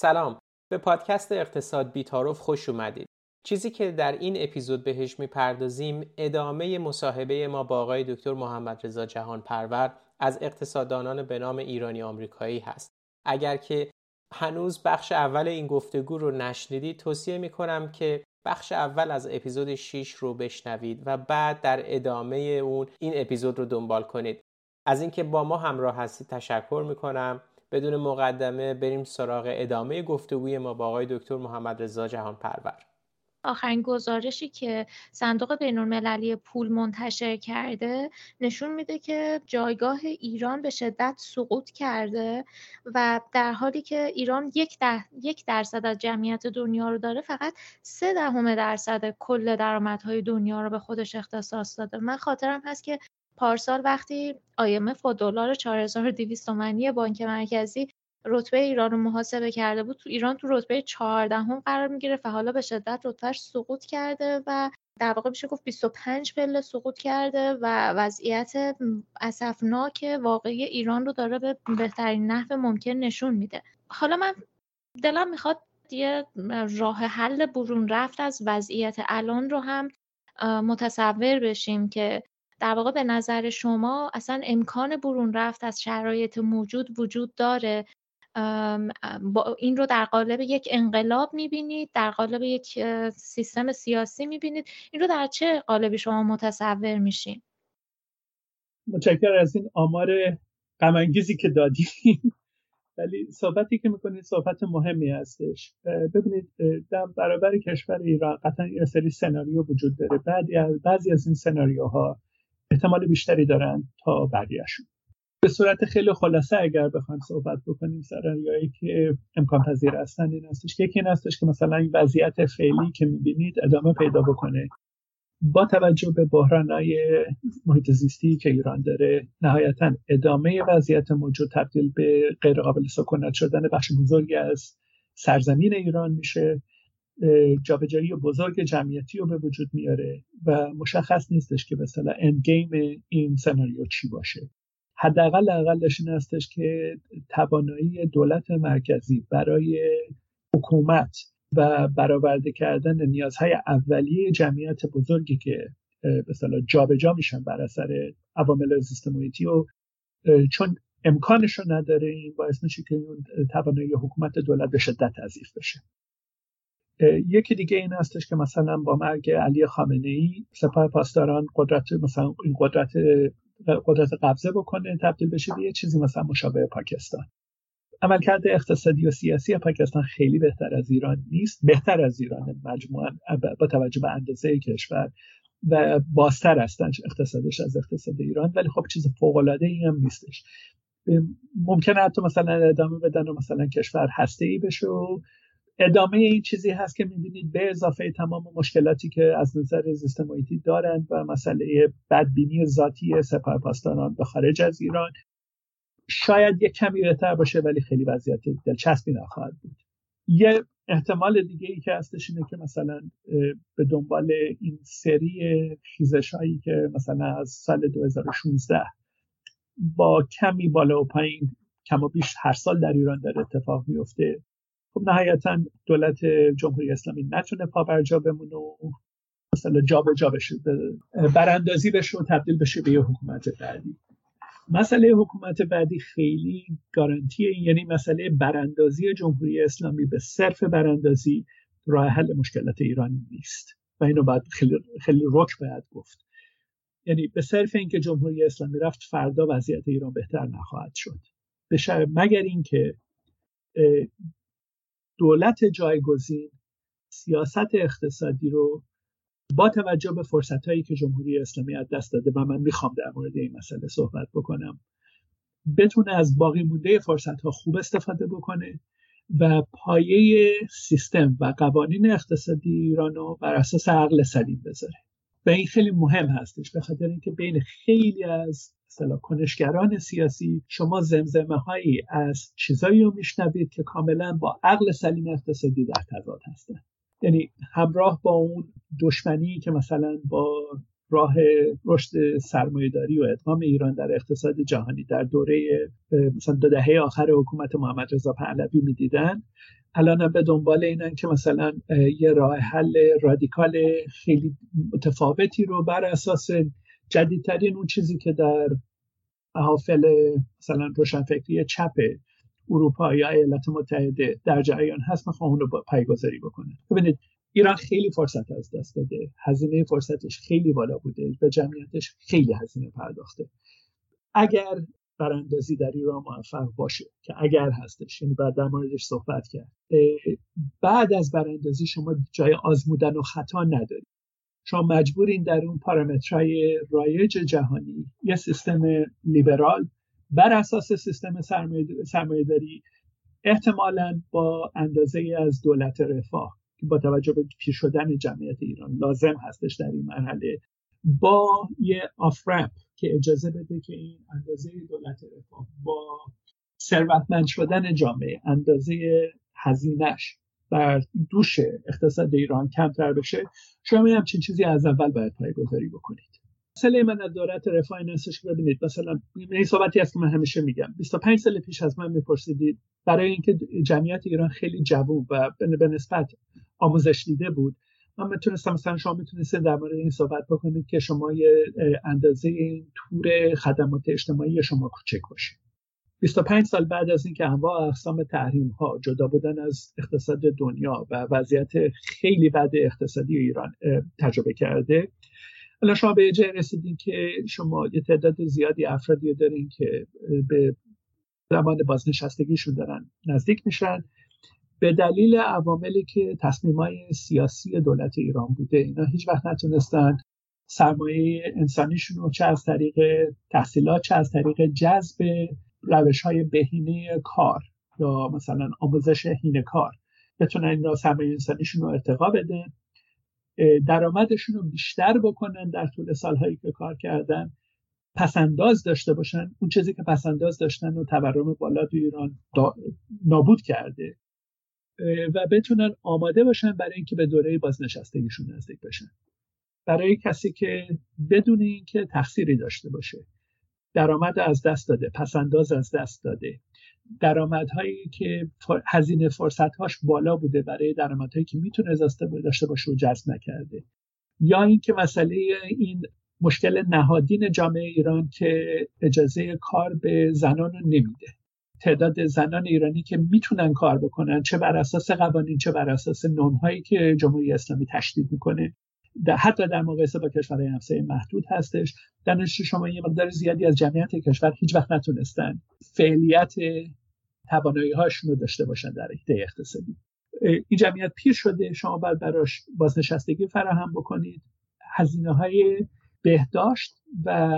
سلام. به پادکست اقتصاد بیتاروف خوش اومدید. چیزی که در این اپیزود بهش می‌پردازیم ادامه مصاحبه ما با آقای دکتر محمد رضا جهان پرور از اقتصاددانان به نام ایرانی آمریکایی هست. اگر که هنوز بخش اول این گفتگو رو نشنیدید توصیه می‌کنم که بخش اول از اپیزود 6 رو بشنوید و بعد در ادامه اون این اپیزود رو دنبال کنید. از اینکه با ما همراه هستید تشکر می‌کنم. بدون مقدمه بریم سراغ ادامه گفتگوی ما با آقای دکتر محمد رضا جهان پرور آخرین گزارشی که صندوق بینالمللی پول منتشر کرده نشون میده که جایگاه ایران به شدت سقوط کرده و در حالی که ایران یک, در... یک درصد از جمعیت دنیا رو داره فقط سه دهم درصد کل درآمدهای دنیا رو به خودش اختصاص داده. من خاطرم هست که پارسال وقتی IMF با دلار 4200 تومانی بانک مرکزی رتبه ایران رو محاسبه کرده بود تو ایران تو رتبه 14 هم قرار می‌گیره و حالا به شدت رتبهش سقوط کرده و در واقع میشه گفت 25 پله سقوط کرده و وضعیت اسفناک واقعی ایران رو داره به بهترین نحو ممکن نشون میده. حالا من دلم می‌خواد یه راه حل برون رفت از وضعیت الان رو هم متصور بشیم که در واقع به نظر شما اصلا امکان برون رفت از شرایط موجود وجود داره این رو در قالب یک انقلاب می‌بینید در قالب یک سیستم سیاسی می‌بینید. این رو در چه قالبی شما متصور میشین؟ متشکر از این آمار غمانگیزی که دادیم ولی صحبتی که می‌کنید صحبت مهمی هستش. ببینید در برابر کشور ایران قطعا یه سری سناریو وجود داره. بعضی از بعضی از این سناریوها احتمال بیشتری دارن تا بقیهشون به صورت خیلی خلاصه اگر بخوایم صحبت بکنیم سناریوهایی که امکان پذیر هستن این هستش. که یکی این هستش که مثلا این وضعیت فعلی که می‌بینید ادامه پیدا بکنه. با توجه به بحرانهای محیط زیستی که ایران داره نهایتا ادامه وضعیت موجود تبدیل به غیرقابل سکونت شدن بخش بزرگی از سرزمین ایران میشه. جابجایی بزرگ جمعیتی رو به وجود میاره و مشخص نیستش که مثلا اند گیم این سناریو چی باشه. حداقل اقلش این هستش که توانایی دولت مرکزی برای حکومت و برآورده کردن نیازهای اولیه جمعیت بزرگی که مثلا جابجا میشن بر اثر عوامل زیست و چون امکانش رو نداره این باعث میشه که اون توانایی حکومت دولت به شدت تضعیف بشه. یکی دیگه این هستش که مثلا با مرگ علی خامنه ای سپاه پاسداران قدرت مثلا این قدرت قدرت قبضه بکنه تبدیل بشه به یه چیزی مثلا مشابه پاکستان. عملکرد اقتصادی و سیاسی پاکستان خیلی بهتر از ایران نیست بهتر از ایران مجموعا با توجه به اندازه کشور و بازتر هستن اقتصادش از اقتصاد ایران ولی خب چیز فوق العاده ای هم نیستش. ممکنه حتی مثلا ادامه بدن و مثلا کشور هسته ای بشه و ادامه این چیزی هست که می‌بینید به اضافه تمام مشکلاتی که از نظر زیست محیطی دارند و مسئله بدبینی ذاتی سپاه پاسداران به خارج از ایران شاید یک کمی بهتر باشه ولی خیلی وضعیت دلچسبی نخواهد بود. یه احتمال دیگه ای که هستش اینه که مثلا به دنبال این سری خیزش هایی که مثلا از سال 2016 با کمی بالا و پایین کم و بیش هر سال در ایران داره اتفاق میفته خب نهایتا دولت جمهوری اسلامی نتونه پا بر بمونه و مثلا جا به جا بشه براندازی بشه و تبدیل بشه به یه حکومت بعدی. مسئله حکومت بعدی خیلی گارانتی این یعنی مسئله براندازی جمهوری اسلامی به صرف براندازی راه حل مشکلات ایران نیست. و اینو باید خیلی, خیلی رک باید گفت. یعنی به صرف اینکه جمهوری اسلامی رفت فردا وضعیت ایران بهتر نخواهد شد. به مگر اینکه دولت جایگزین سیاست اقتصادی رو با توجه به فرصت هایی که جمهوری اسلامی از دست داده و من می‌خوام در مورد این مسئله صحبت بکنم بتونه از باقی مونده فرصت ها خوب استفاده بکنه و پایه سیستم و قوانین اقتصادی ایران رو بر اساس عقل سلیم بذاره. و این خیلی مهم هستش به خاطر اینکه بین خیلی از مثلا کنشگران سیاسی شما زمزمه هایی از چیزایی رو میشنوید که کاملا با عقل سلیم اقتصادی در تضاد هستن یعنی همراه با اون دشمنی که مثلا با راه رشد سرمایهداری و ادغام ایران در اقتصاد جهانی در دوره مثلا دو دهه آخر حکومت محمد رضا پهلوی می‌دیدن الان به دنبال اینن که مثلا یه راه حل رادیکال خیلی متفاوتی رو بر اساس جدیدترین اون چیزی که در محافل مثلا روشنفکری چپ اروپا یا ایالات متحده در جریان هست می‌خوام اون رو پایگذاری بکنه ببینید ایران خیلی فرصت از دست داده. هزینه فرصتش خیلی بالا بوده. به جمعیتش خیلی هزینه پرداخته. اگر براندازی در ایران موفق باشه که اگر هستش یعنی بعد در موردش صحبت کرد بعد از براندازی شما جای آزمودن و خطا ندارید شما مجبورین در اون پارامترهای رایج جهانی یه سیستم لیبرال بر اساس سیستم سرمایه داری احتمالا با اندازه از دولت رفاه که با توجه به پیر شدن جمعیت ایران لازم هستش در این مرحله با یه آف که اجازه بده که این اندازه دولت رفاه با ثروتمند شدن جامعه اندازه هزینش بر دوش اقتصاد ایران کمتر بشه شما همچین چیزی از اول باید پایگذاری بکنید. مسئله من از دولت رفاه این که ببینید. مثلا این صحبتی هست که من همیشه میگم. 25 سال پیش از من میپرسیدید برای اینکه جمعیت ایران خیلی جوون و به نسبت آموزش دیده بود من می‌تونستم مثلا شما می‌تونستید در مورد این صحبت بکنید که شما یه اندازه این تور خدمات اجتماعی شما کوچک باشه 25 سال بعد از اینکه انواع اقسام تحریم ها جدا بودن از اقتصاد دنیا و وضعیت خیلی بد اقتصادی ایران تجربه کرده الان شما به جای رسیدین که شما یه تعداد زیادی افرادی دارین که به زمان بازنشستگیشون دارن نزدیک میشن. به دلیل عواملی که تصمیمای سیاسی دولت ایران بوده اینا هیچ وقت نتونستن سرمایه انسانیشون رو چه از طریق تحصیلات چه از طریق جذب روش های بهینه کار یا مثلا آموزش هینه کار. بتونن این را سرمایه انسانیشون رو ارتقا بدن درآمدشون رو بیشتر بکنن در طول سالهایی که کار کردن. پسنداز داشته باشن. اون چیزی که پسنداز داشتن و تورم بالا تو ایران نابود کرده. و بتونن آماده باشن برای اینکه به دوره بازنشستگیشون نزدیک بشن. برای کسی که بدون اینکه تقصیری داشته باشه. درآمد از دست داده پسنداز از دست داده. درآمدهایی که هزینه فرصتهاش بالا بوده برای درآمدهایی که می‌تونه داشته باشه و جذب نکرده. یا اینکه مسئله این مشکل نهادین جامعه ایران که اجازه کار به زنان رو نمیده. تعداد زنان ایرانی که می‌تونن کار بکنن چه بر اساس قوانین چه بر اساس هایی که جمهوری اسلامی تشدید می‌کنه در حتی در مقایسه با کشورهای همسایه محدود هستش. دانش شما یه مقدار زیادی از جمعیت کشور هیچ وقت نتونستن فعلیت توانایی هاشون رو داشته باشن در ایده اقتصادی. این جمعیت پیر شده شما باید براش بازنشستگی فراهم بکنید. هزینه های بهداشت و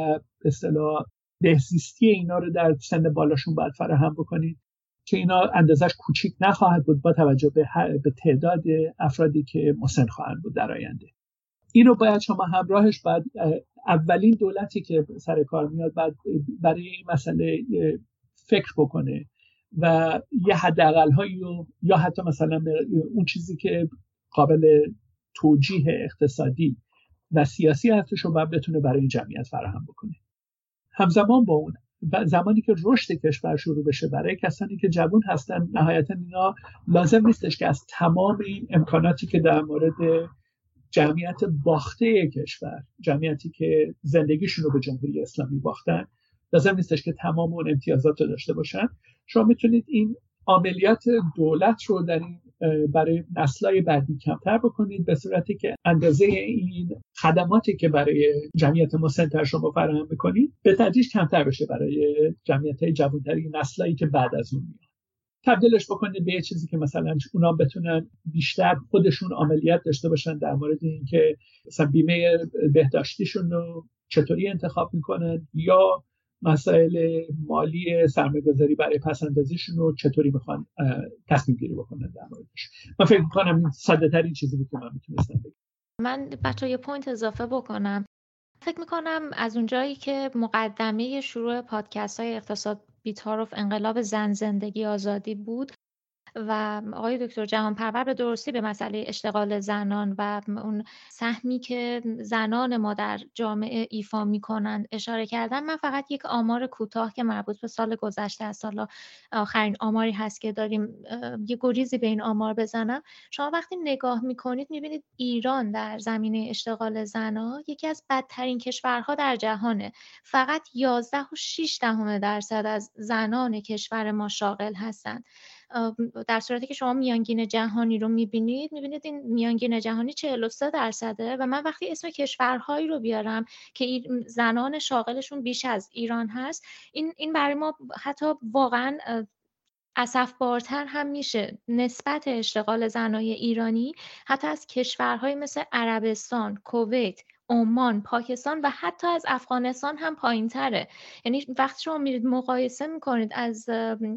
به اصطلاح بهزیستی اینا رو در سن بالاشون باید فراهم بکنید که اینا اندازش کوچیک نخواهد بود با توجه به, به تعداد افرادی که مسن خواهند بود در آینده. این رو باید شما همراهش باید اولین دولتی که سر کار میاد بعد برای این مسئله فکر بکنه و یه حداقل هایی یا حتی مثلا اون چیزی که قابل توجیه اقتصادی و سیاسی هستش رو باید بتونه برای این جمعیت فراهم بکنه. همزمان با اون زمانی که رشد کشور شروع بشه برای کسانی که جوان هستن نهایتا اینا لازم نیستش که از تمام این امکاناتی که در مورد جمعیت باخته کشور جمعیتی که زندگیشون رو به جمهوری اسلامی باختن. لازم نیستش که تمام اون امتیازات رو داشته باشن. شما می‌تونید این عملیات دولت رو در این برای نسلهای بعدی کمتر بکنید به صورتی که اندازه این خدماتی که برای جمعیت مسنتر شما فراهم می‌کنید به تدریج کمتر بشه برای جمعیت های جوانتری نسلهایی که بعد از اون میاد تبدیلش بکنید به چیزی که مثلا اونا بتونن بیشتر خودشون عملیات داشته باشن در مورد اینکه مثلا بیمه بهداشتیشون رو چطوری انتخاب می‌کنن یا مسائل مالی سرمایه‌گذاری برای پس‌اندازیشون رو چطوری می‌خوان تصمیم گیری بکنن در موردش. من فکر می‌کنم این ساده ترین چیزی بود که من می‌تونستم بگم. من بچه یه point اضافه بکنم. فکر می‌کنم از اونجایی که مقدمه شروع پادکست های اقتصاد بی‌تعارف انقلاب زن زندگی آزادی بود. و آقای دکتر جهان پرور به درستی به مسئله اشتغال زنان و اون سهمی که زنان ما در جامعه ایفا می‌کنند اشاره کردن من فقط یک آمار کوتاه که مربوط به سال گذشته از سال آخرین آماری هست که داریم یه گریزی به این آمار بزنم. شما وقتی نگاه می‌کنید می‌بینید ایران در زمینه اشتغال زنان یکی از بدترین کشورها در جهانه. فقط 11 و 6 دهم درصد از زنان کشور ما شاغل هستند. در صورتی که شما میانگین جهانی رو می‌بینید می‌بینید این میانگین جهانی 43 درصده و من وقتی اسم کشورهایی رو بیارم که زنان شاغلشون بیش از ایران هست این این برای ما حتی واقعا اصف بارتر هم میشه. نسبت اشتغال زنای ایرانی حتی از کشورهای مثل عربستان، کویت، عمان پاکستان و حتی از افغانستان هم پایین تره یعنی وقتی شما میرید مقایسه می‌کنید از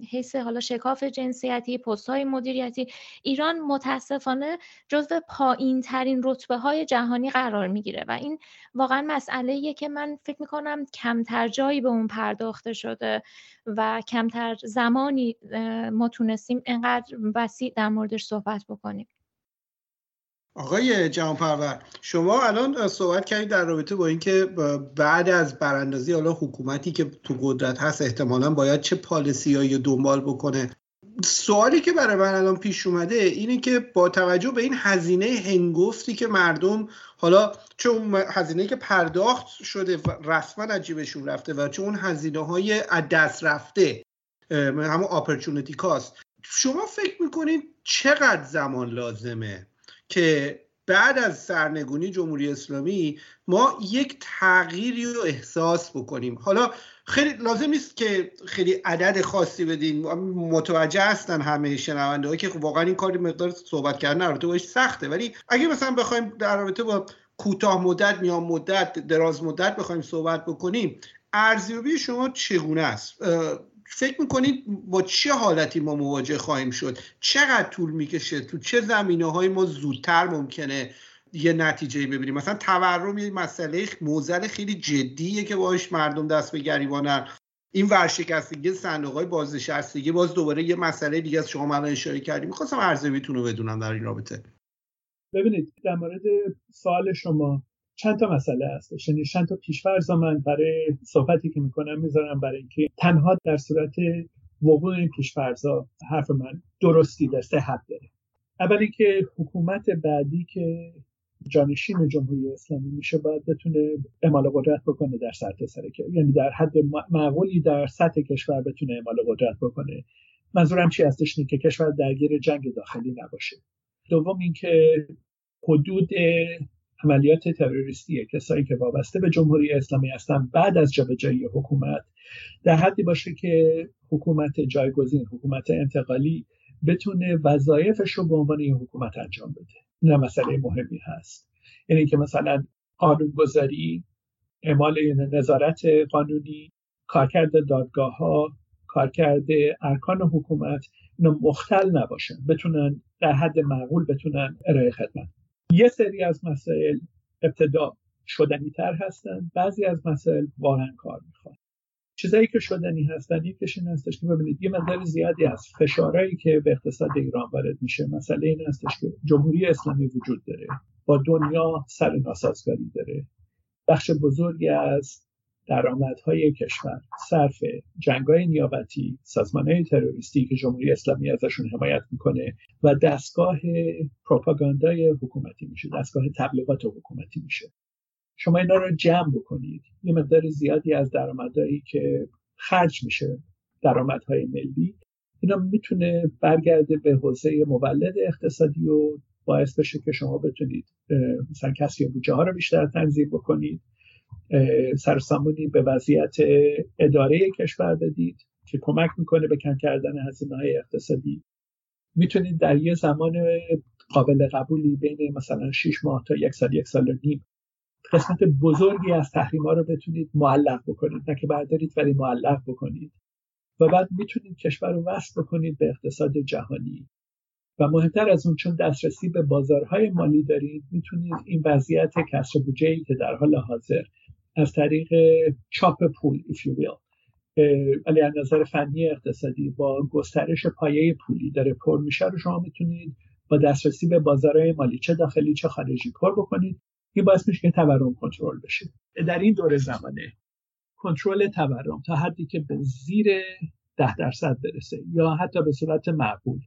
حیث حالا شکاف جنسیتی پست های مدیریتی ایران متاسفانه جزو پایین ترین رتبه های جهانی قرار می‌گیره و این واقعا مسئله که من فکر می‌کنم کمتر جایی به اون پرداخته شده و کمتر زمانی ما تونستیم انقدر وسیع در موردش صحبت بکنیم. آقای جهانپرور شما الان صحبت کردید در رابطه با اینکه بعد از براندازی حالا حکومتی که تو قدرت هست احتمالا باید چه پالیسیایی دنبال بکنه. سوالی که برای من الان پیش اومده اینه که با توجه به این هزینه هنگفتی که مردم حالا چون هزینه که پرداخت شده رسما عجیبشون رفته و چون اون هزینه های از دست رفته همون اپورتونتی کاست شما فکر می‌کنید چقدر زمان لازمه؟ که بعد از سرنگونی جمهوری اسلامی ما یک تغییری رو احساس بکنیم. حالا خیلی لازم نیست که خیلی عدد خاصی بدین. متوجه هستن همه شنونده ها که خب واقعا این کاری مقدار صحبت کردن رابطه باش سخته. ولی اگه مثلا بخوایم در رابطه با کوتاه مدت میان مدت دراز مدت بخوایم صحبت بکنیم ارزیابی شما چگونه است؟ فکر می‌کنید با چه حالتی ما مواجه خواهیم شد؟ چقدر طول می‌کشه؟ تو چه زمینه های ما زودتر ممکنه یه نتیجه ببینیم؟ مثلا تورم یه مسئله موزل خیلی جدیه که باش مردم دست به گریبانن. این ورشکستگی صندوق های بازنشستگی باز دوباره یه مسئله دیگه از شما من اشاره کردیم می‌خواستم ارزیابیتون رو بدونم در این رابطه. ببینید در مورد سوال شما چند تا مسئله هستش یعنی چند تا پیشفرض من برای صحبتی که می‌کنم می‌ذارم برای اینکه تنها در صورت وقوع این پیشفرضا حرف من درستی در صحت داره. اول اینکه حکومت بعدی که جانشین جمهوری اسلامی میشه باید بتونه اعمال قدرت بکنه در سطح سر یعنی در حد معقولی در سطح کشور بتونه اعمال قدرت بکنه. منظورم چی هستش که کشور درگیر جنگ داخلی نباشه. دوم اینکه حدود عملیات تروریستی کسایی که وابسته به جمهوری اسلامی هستن بعد از جابجایی حکومت در حدی باشه که حکومت جایگزین حکومت انتقالی بتونه وظایفش رو به عنوان یه حکومت انجام بده. این مسئله مهمی هست. یعنی که مثلا قانونگذاری اعمال نظارت قانونی کارکرد دادگاه ها کارکرد ارکان حکومت اینا مختل نباشن بتونن در حد معقول بتونن ارائه خدمت یه سری از مسائل ابتدا شدنی تر هستن بعضی از مسائل واقعا کار می‌خوان. چیزایی که شدنی هستن یکیش این هستش که ببینید یه مقدار زیادی از فشارهایی که به اقتصاد ایران وارد میشه مسئله این هستش که جمهوری اسلامی وجود داره با دنیا سر ناسازگاری داره. بخش بزرگی از درآمدهای کشور صرف جنگای نیابتی های تروریستی که جمهوری اسلامی ازشون حمایت می‌کنه و دستگاه پروپاگاندای حکومتی میشه دستگاه تبلیغات حکومتی میشه. شما اینا رو جمع بکنید یه مقدار زیادی از درآمدهایی که خرج میشه درآمدهای ملی اینا می‌تونه برگرده به حوزه مولد اقتصادی و باعث بشه که شما بتونید مثلا کسی بودجه ها رو بیشتر تنظیم بکنید. سرسامونی به وضعیت اداره کشور بدید که کمک می‌کنه به کم کردن هزینه های اقتصادی. می‌تونید در یه زمان قابل قبولی بین مثلا 6 ماه تا یک سال یک سال و نیم قسمت بزرگی از تحریم ها رو بتونید معلق بکنید. نه که بردارید ولی معلق بکنید. و بعد می‌تونید کشور رو وصل بکنید به اقتصاد جهانی. و مهمتر از اون چون دسترسی به بازارهای مالی دارید می‌تونید این وضعیت کسر بودجه ای که در حال حاضر از طریق چاپ پول if you will. ولی از نظر فنی اقتصادی با گسترش پایه پولی داره پر میشه رو شما می‌تونید با دسترسی به بازارهای مالی چه داخلی چه خارجی پر بکنید. این باعث میشه که تورم کنترل بشه. در این دور زمانه کنترل تورم تا حدی که به زیر ده درصد برسه یا حتی به صورت معقول.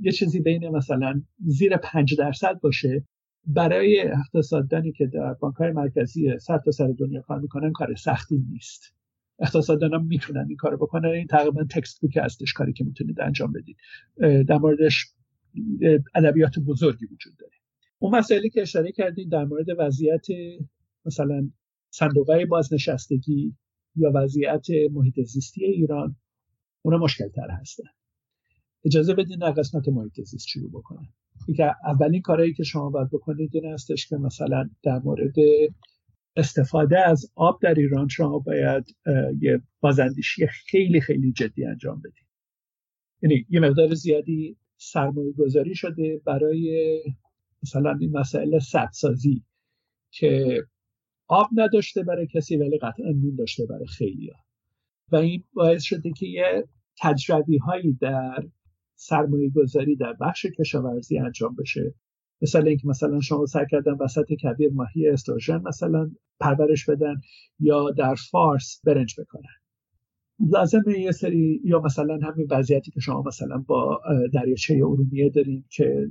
یه چیزی بین مثلا زیر پنج درصد باشه برای اقتصاددانی که در بانک مرکزی سر تا سر دنیا کار می‌کنن کار سختی نیست. اقتصاددان هم می‌تونن این کارو بکنن. این تقریبا تکست بوک هستش کاری که می‌تونید انجام بدید. در موردش ادبیات بزرگی وجود داره. اون مسائلی که اشاره کردین در مورد وضعیت مثلا صندوق بازنشستگی یا وضعیت محیط زیستی ایران اونا مشکل تر هستن. اجازه بدین در قسمت محیط زیست شروع بکنم. که اولین کارهایی که شما باید بکنید این هستش که مثلا در مورد استفاده از آب در ایران شما باید یه بازندیشی خیلی خیلی جدی انجام بدید یعنی یه مقدار زیادی سرمایه گذاری شده برای مثلا این مسئله سدسازی که آب نداشته برای کسی ولی قطعا نون داشته برای خیلی ها. و این باعث شده که یه تجربی هایی در سرمایه گذاری در بخش کشاورزی انجام بشه. مثل اینکه مثلا شما سعی کردن وسط کبیر ماهی استروژن مثلا پرورش بدن یا در فارس برنج بکنن. لازمه یه سری یا مثلا همین وضعیتی که شما مثلا با دریاچه ارومیه داریم که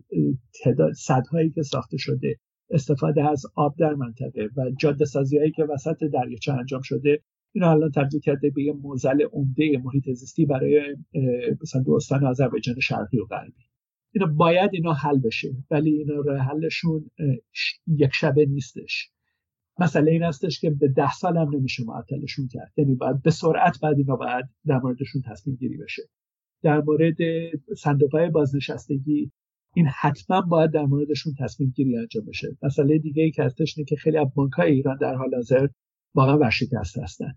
تعداد صدهایی که ساخته شده استفاده از آب در منطقه و جاده سازی هایی که وسط دریاچه انجام شده اینا الان تبدیل کرده به یه موزل عمده محیط زیستی برای مثلا دوستان آذربایجان شرقی و غربی. اینا باید اینا حل بشه ولی اینا راه حلشون یک شبه نیستش. مسئله این هستش که به ده سال هم نمیشه معطلشون کرد. یعنی باید به سرعت بعد اینا باید در موردشون تصمیم گیری بشه. در مورد صندوق بازنشستگی این حتما باید در موردشون تصمیم گیری انجام بشه. مسئله دیگه ای که هستش که خیلی از بانک ایران در حال حاضر واقعا ورشکست هستن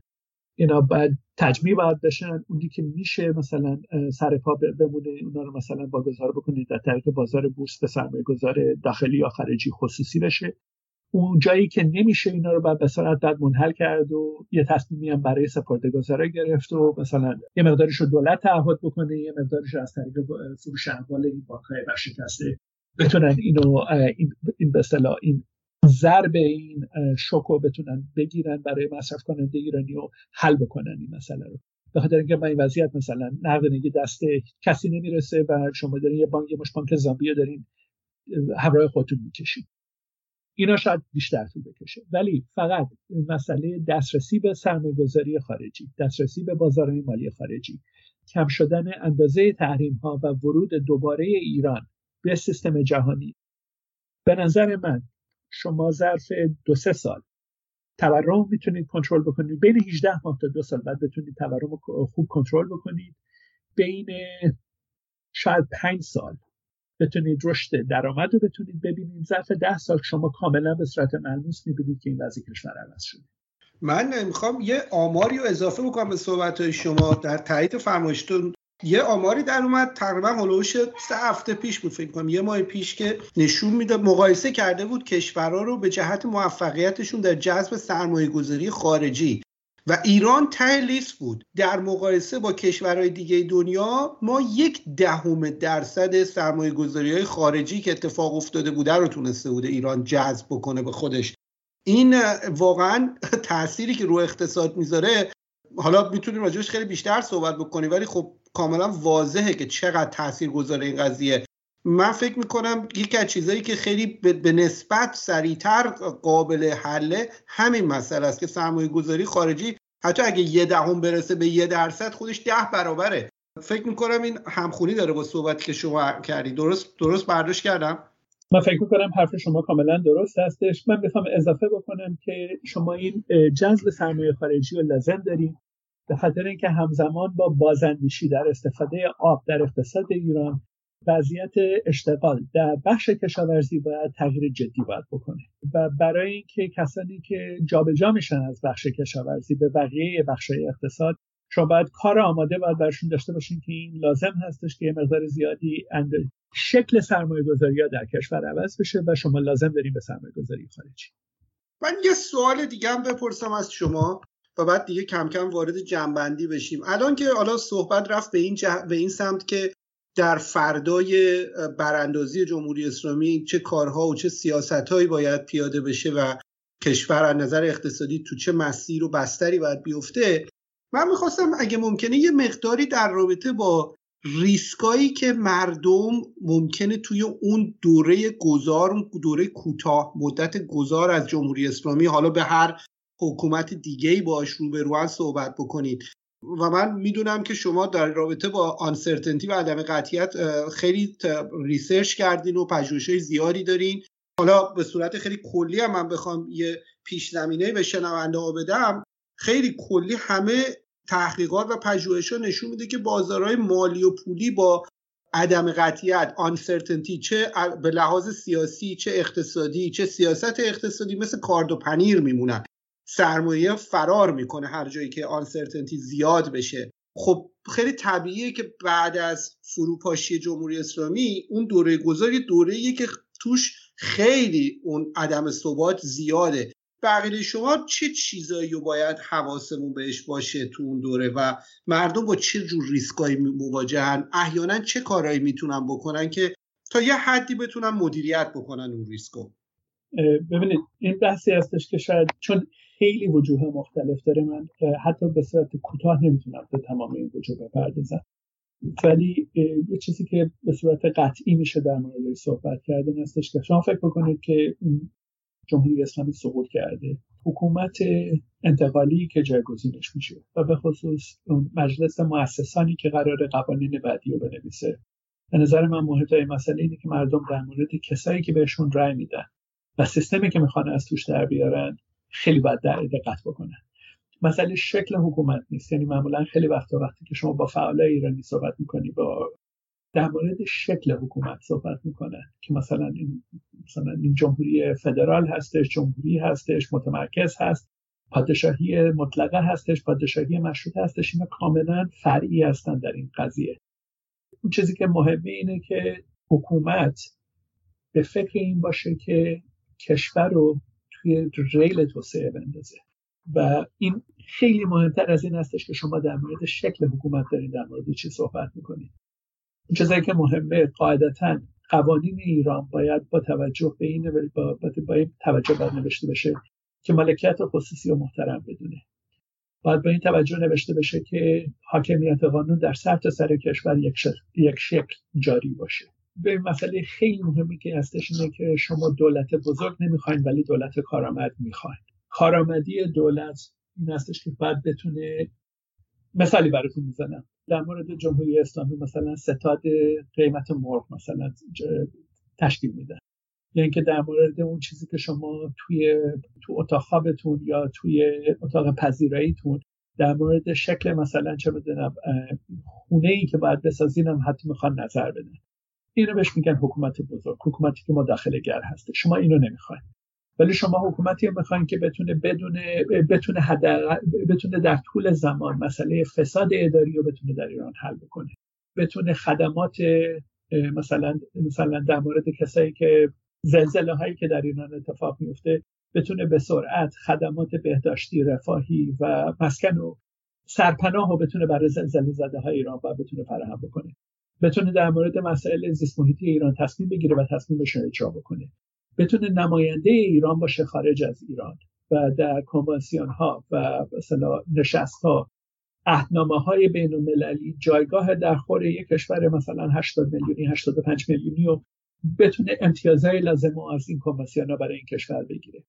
اینا باید تجمیع باید بشن اونی که میشه مثلا سر پا بمونه اونا رو مثلا واگذار بکنید در طریق بازار بورس به سرمایه گذار داخلی یا خارجی خصوصی بشه. اون جایی که نمیشه اینا رو باید به صورت بعد منحل کرد و یه تصمیمی هم برای سپرده گذاره گرفت و مثلا یه مقدارش رو دولت تعهد بکنه یه مقدارش از طریق فروش اموال این بانک های ورشکسته بتونن اینو این, این به این ضرب این شوک رو بتونن بگیرن برای مصرف کننده ایرانی و حل بکنن این مسئله رو. به خاطر اینکه من این وضعیت مثلا نقدینگی دست کسی نمی‌رسه و شما دارین یه بانک مش بانک زامبیا دارین همراه خودتون می‌کشید. اینا شاید بیشتر طول بکشه. ولی فقط مسئله دسترسی به سرمایه گذاری خارجی دسترسی به بازارهای مالی خارجی کم شدن اندازه تحریم ها و ورود دوباره ایران به سیستم جهانی. به نظر من شما ظرف دو سه سال تورم می‌تونید کنترل بکنید. بین 18 ماه تا دو سال بعد بتونید تورم خوب کنترل بکنید. بین شاید پنج سال بتونید رشد درآمد رو بتونید ببینید. ظرف ده سال شما کاملا به صورت ملموس می‌بینید که این وضع کشور عوض شده. من می‌خوام یه آماری رو اضافه بکنم به صحبت شما. در تایید فرمایشتون یه آماری در اومد تقریبا هلوش سه هفته پیش بود فکر کنم. یه ماه پیش که نشون میده مقایسه کرده بود کشورها رو به جهت موفقیتشون در جذب سرمایه گذاری خارجی. و ایران ته لیست بود. در مقایسه با کشورهای دیگه دنیا ما یک دهم درصد سرمایه گذاری های خارجی که اتفاق افتاده بوده رو تونسته بوده ایران جذب بکنه به خودش. این واقعا تأثیری که رو اقتصاد می‌ذاره حالا می‌تونیم راجبش خیلی بیشتر صحبت بکنیم ولی خب کاملا واضحه که چقدر تاثیر گذاره این قضیه. من فکر می‌کنم یکی از چیزهایی که خیلی به نسبت سریعتر قابل حله همین مسئله است که سرمایه گذاری خارجی حتی اگه یه دهم برسه به یه درصد خودش ده برابره. فکر می‌کنم این همخونی داره با صحبتی که شما کردی. درست درست برداشت کردم؟ من فکر می‌کنم حرف شما کاملا درست هستش. من می‌خوام اضافه بکنم که شما این جذب سرمایه خارجی رو لازم داریم به خاطر اینکه همزمان با بازاندیشی در استفاده آب در اقتصاد ایران وضعیت اشتغال در بخش کشاورزی باید تغییر جدی باید بکنه. و برای اینکه کسانی که جابجا میشن از بخش کشاورزی به بقیه بخش اقتصاد شما باید کار آماده باید برشون داشته باشین که این لازم هستش که یه مقدار زیادی اند... شکل سرمایه گذاری ها در کشور عوض بشه و شما لازم داریم به سرمایه گذاری خارجی. من یه سوال دیگه هم بپرسم از شما. و بعد دیگه کم کم وارد جنبندی بشیم. الان که حالا صحبت رفت به این, به این سمت که در فردای براندازی جمهوری اسلامی چه کارها و چه سیاست هایی باید پیاده بشه و کشور از نظر اقتصادی تو چه مسیر و بستری باید بیفته من می‌خواستم اگه ممکنه یه مقداری در رابطه با ریسکایی که مردم ممکنه توی اون دوره گذار دوره کوتاه مدت گذار از جمهوری اسلامی حالا به هر حکومت دیگه ای باهاش روبروان صحبت بکنید. و من می‌دونم که شما در رابطه با uncertainty و عدم قطعیت خیلی research کردین و پژوهش‌های زیادی دارین. حالا به صورت خیلی کلی هم من بخوام یه پیش زمینه به شنونده ها بدم. خیلی کلی همه تحقیقات و پژوهش ها نشون میده که بازارهای مالی و پولی با عدم قطعیت آنسرتنتی چه به لحاظ سیاسی چه اقتصادی چه سیاست اقتصادی مثل کارد و پنیر میمونن. سرمایه فرار می‌کنه هر جایی که آنسرتنتی زیاد بشه. خب خیلی طبیعیه که بعد از فروپاشی جمهوری اسلامی اون دوره گذاری دوره که توش خیلی اون عدم ثبات زیاده. بقیه شما چه چیزایی رو باید حواسمون بهش باشه تو اون دوره و مردم با چه جور ریسکایی مواجهن؟ احیانا چه کارهایی می‌تونن بکنن که تا یه حدی بتونن مدیریت بکنن اون ریسکو؟ ببینید این بحثی هستش که شاید چون خیلی وجوه مختلف داره. من حتی به صورت کوتاه نمی‌تونم به تمام این وجوه بپردازم. ولی یه چیزی که به صورت قطعی میشه در مورد صحبت کردن هستش که شما فکر بکنید که جمهوری اسلامی سقوط کرده. حکومت انتقالی که جایگزینش میشه و به خصوص مجلس مؤسسانی که قرار قوانین بعدی رو بنویسه. به نظر من مهمترین مسئله اینه که مردم در مورد کسایی که بهشون رأی میدن و سیستمی که می‌خوان از توش در بیارن خیلی باید در دقت بکنن مسئله شکل حکومت نیست. یعنی معمولا خیلی وقتا وقتی که شما با فعالای ایرانی صحبت می‌کنی با در مورد شکل حکومت صحبت می‌کنن که مثلا این مثلا این جمهوری فدرال هستش جمهوری هستش متمرکز هست پادشاهی مطلقه هستش پادشاهی مشروط هستش اینا کاملا فرعی هستن در این قضیه. اون چیزی که مهمه اینه که حکومت به فکر این باشه که کشور رو توی ریل توسعه بندازه. و این خیلی مهمتر از این هستش که شما در مورد شکل حکومت دارید در مورد چی صحبت می‌کنید چیزایی که مهمه قاعدتا قوانین ایران باید با توجه به این با, با این توجه باید نوشته بشه که مالکیت خصوصی رو محترم بدونه. باید به این توجه نوشته بشه که حاکمیت قانون در سر سر کشور یک شکل جاری باشه. به مسئله خیلی مهمی که هستش اینه که شما دولت بزرگ نمی‌خواین ولی دولت کارآمد می‌خواین. کارآمدی دولت این هستش که باید بتونه مثالی براتون می‌زنم. در مورد جمهوری اسلامی مثلا ستاد قیمت مرغ مثلا تشکیل میدن یعنی که در مورد اون چیزی که شما توی تو اتاق خوابتون یا توی اتاق پذیراییتون در مورد شکل مثلا چه بدونم خونه ای که باید بسازین هم حتی می‌خوان نظر بدن. اینو بهش میگن حکومت بزرگ حکومتی که مداخله گر هسته شما اینو نمی‌خواین. ولی شما حکومتی رو می‌خواین که بتونه بدون بتونه بتونه در طول زمان مسئله فساد اداری رو بتونه در ایران حل بکنه. بتونه خدمات مثلا مثلا در مورد کسایی که زلزله هایی که در ایران اتفاق میفته بتونه به سرعت خدمات بهداشتی رفاهی و مسکن و سرپناه رو بتونه برای زلزله زده های ایران و بتونه فراهم بکنه. بتونه در مورد مسائل زیست محیطی ایران تصمیم بگیره و تصمیمش رو اجرا بکنه بتونه نماینده ایران باشه خارج از ایران و در کنوانسیون ها و مثلا نشست ها اهنامه های بین المللی جایگاه در خور یک کشور مثلا 80 میلیونی 85 میلیونی و بتونه امتیازهای لازم از این کنوانسیون ها برای این کشور بگیره.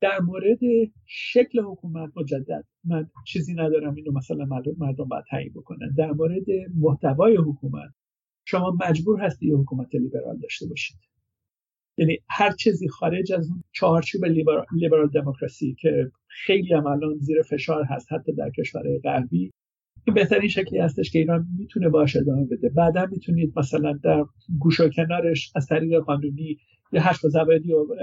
در مورد شکل حکومت مجدد من چیزی ندارم اینو مثلا مردم باید تعیین بکنن. در مورد محتوای حکومت شما مجبور هستی یه حکومت لیبرال داشته باشید. یعنی هر چیزی خارج از اون چهارچوب لیبرال, دموکراسی که خیلی هم الان زیر فشار هست حتی در کشورهای غربی این بهترین شکلی هستش که ایران می‌تونه باش ادامه بده. بعدا می‌تونید مثلا در گوش و کنارش از طریق قانونی یه هشت زبادی رو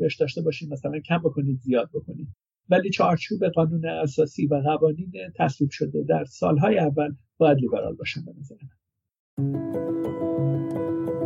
بهش داشته باشید مثلا کم بکنید زیاد بکنید. ولی چهارچوب قانون اساسی و قوانین تصویب شده در سالهای اول باید لیبرال باشن به نظر من. Thank you.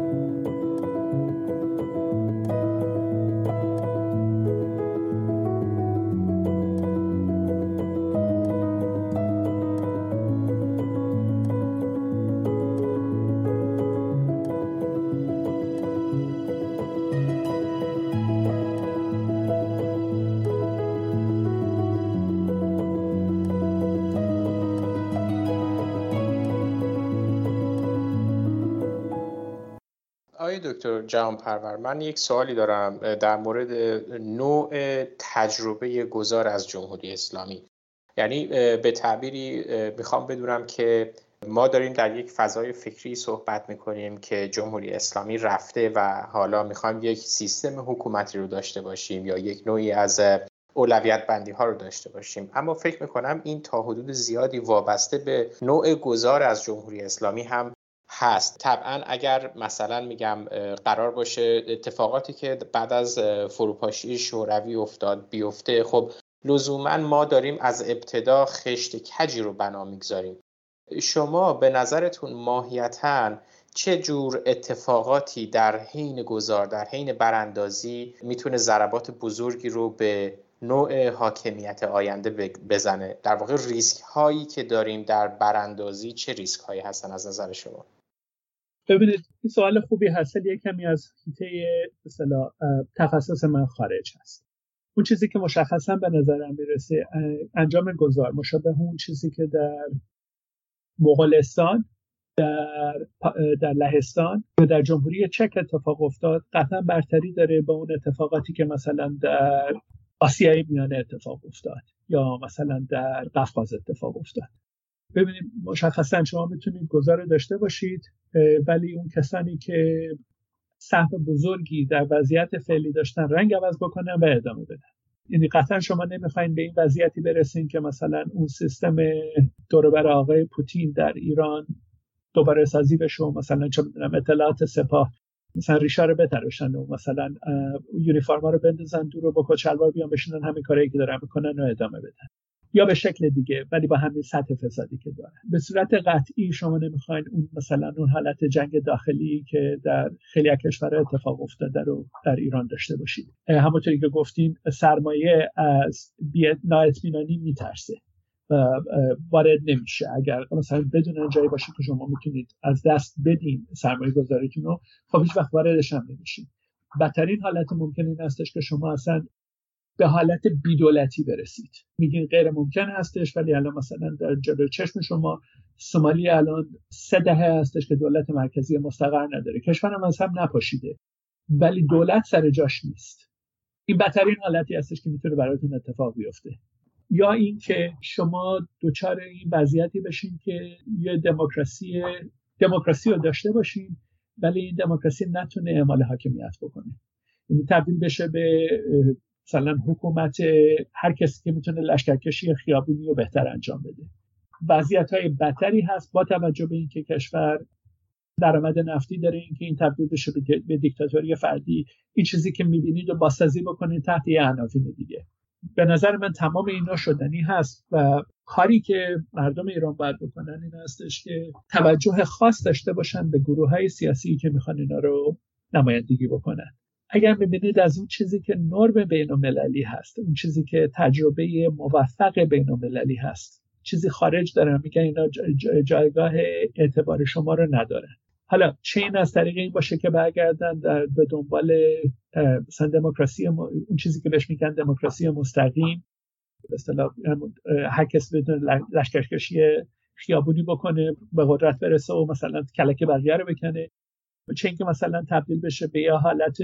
دکتر جهان پرور من یک سوالی دارم در مورد نوع تجربه گذار از جمهوری اسلامی. یعنی به تعبیری می‌خوام بدونم که ما داریم در یک فضای فکری صحبت می‌کنیم که جمهوری اسلامی رفته و حالا می‌خوایم یک سیستم حکومتی رو داشته باشیم یا یک نوعی از اولویت بندی ها رو داشته باشیم. اما فکر می‌کنم این تا حدود زیادی وابسته به نوع گذار از جمهوری اسلامی هم هست. طبعا اگر مثلا میگم قرار باشه اتفاقاتی که بعد از فروپاشی شوروی افتاد بیفته خب لزوما ما داریم از ابتدا خشت کجی رو بنا می‌گذاریم. شما به نظرتون ماهیتا چه جور اتفاقاتی در حین گذار در حین براندازی می‌تونه ضربات بزرگی رو به نوع حاکمیت آینده بزنه؟ در واقع ریسک هایی که داریم در براندازی چه ریسک هایی هستن از نظر شما؟ ببینید این سوال خوبی هست یه کمی از حیطه مثلا تخصص من خارج هست. اون چیزی که مشخصا به نظرم می‌رسه انجام گذار مشابه اون چیزی که در مغولستان در, در لهستان یا در جمهوری چک اتفاق افتاد قطعا برتری داره با اون اتفاقاتی که مثلا در آسیای میانه اتفاق افتاد یا مثلا در قفقاز اتفاق افتاد. ببینید مشخصا شما می‌تونید گذار داشته باشید ولی اون کسانی که سهم بزرگی در وضعیت فعلی داشتن رنگ عوض بکنن و ادامه بدن. یعنی قطعا شما نمی‌خواین به این وضعیتی برسین که مثلا اون سیستم دوربر آقای پوتین در ایران دوباره سازی بشه مثلا چه می‌دونم اطلاعات سپاه مثلا ریشا رو بتراشن و مثلا یونیفرما رو بندازن دور و با کچلوار بیان بشینن همین کاری که دارن می‌کنن و ادامه بدن. یا به شکل دیگه ولی با همین سطح فسادی که دارن به صورت قطعی شما نمی‌خواین اون مثلا اون حالت جنگ داخلی که در خیلی کشورها اتفاق افتاده رو در ایران داشته باشید. همونطوری که گفتین سرمایه از نااطمینانی میترسه وارد نمیشه. اگر مثلا بدون جایی باشه که شما می‌تونید از دست بدین سرمایه گذاریتون رو خب هیچ وقت واردش هم نمیشین. بدترین حالت ممکن این هستش که شما اصلا به حالت بیدولتی برسید. میگین غیر ممکن هستش ولی الان مثلا در جلوی چشم شما سومالی الان سه دهه هستش که دولت مرکزی مستقر نداره. کشورم از هم نپاشیده. ولی دولت سر جاش نیست. این بدترین حالتی هستش که می‌تونه براتون اتفاق بیفته. یا اینکه شما دچار این وضعیتی بشین که یه دموکراسی دموکراسی رو داشته باشین ولی این دموکراسی نتونه اعمال حاکمیت بکنه. یعنی تبدیل بشه به مثلا حکومت هر کسی که می‌تونه لشکرکشی خیابونی رو بهتر انجام بده. وضعیت های بدتری هست با توجه به اینکه کشور درآمد نفتی داره اینکه این تبدیل بشه به دیکتاتوری فردی این چیزی که می‌بینید و بازسازی بکنید تحت یه عناوین دیگه. به نظر من تمام اینا شدنی هست و کاری که مردم ایران باید بکنن این هستش که توجه خاص داشته باشن به گروه های سیاسی که می‌خوان اینا رو نمایندگی بکنن. اگر ببینید از اون چیزی که نرم بین المللی هست اون چیزی که تجربه موفق بین المللی هست. چیزی خارج دارن میگن اینا جایگاه اعتبار شما رو ندارن. حالا چه این از طریق این باشه که برگردن در به دنبال مثلا دموکراسی اون چیزی که بهش میگن دموکراسی مستقیم. به اصطلاح هر کس بدون لشکرکشی خیابونی بکنه به قدرت برسه و مثلا کلک بقیه رو بکنه. چه اینکه مثلا تبدیل بشه به یه حالت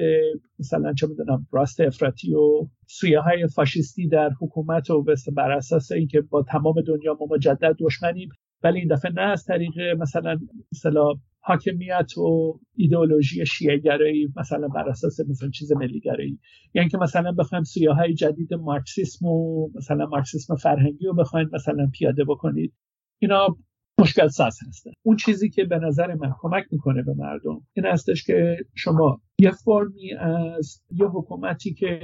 مثلا چه می‌دونم راست افراطی و سویه های فاشیستی در حکومت و بر اساس اینکه با تمام دنیا ما مجدد دشمنیم. ولی این دفعه نه از طریق مثلا مثلا حاکمیت و ایدئولوژی شیعه گرایی مثلا بر اساس مثلا چیز ملی گرایی یعنی که مثلا بخوایم های جدید مارکسیسم و مثلا مارکسیسم فرهنگی رو بخواید مثلا پیاده بکنید. اینا مشکل ساز هستن. اون چیزی که به نظر من کمک می‌کنه به مردم این هستش که شما یه فرمی از یه حکومتی که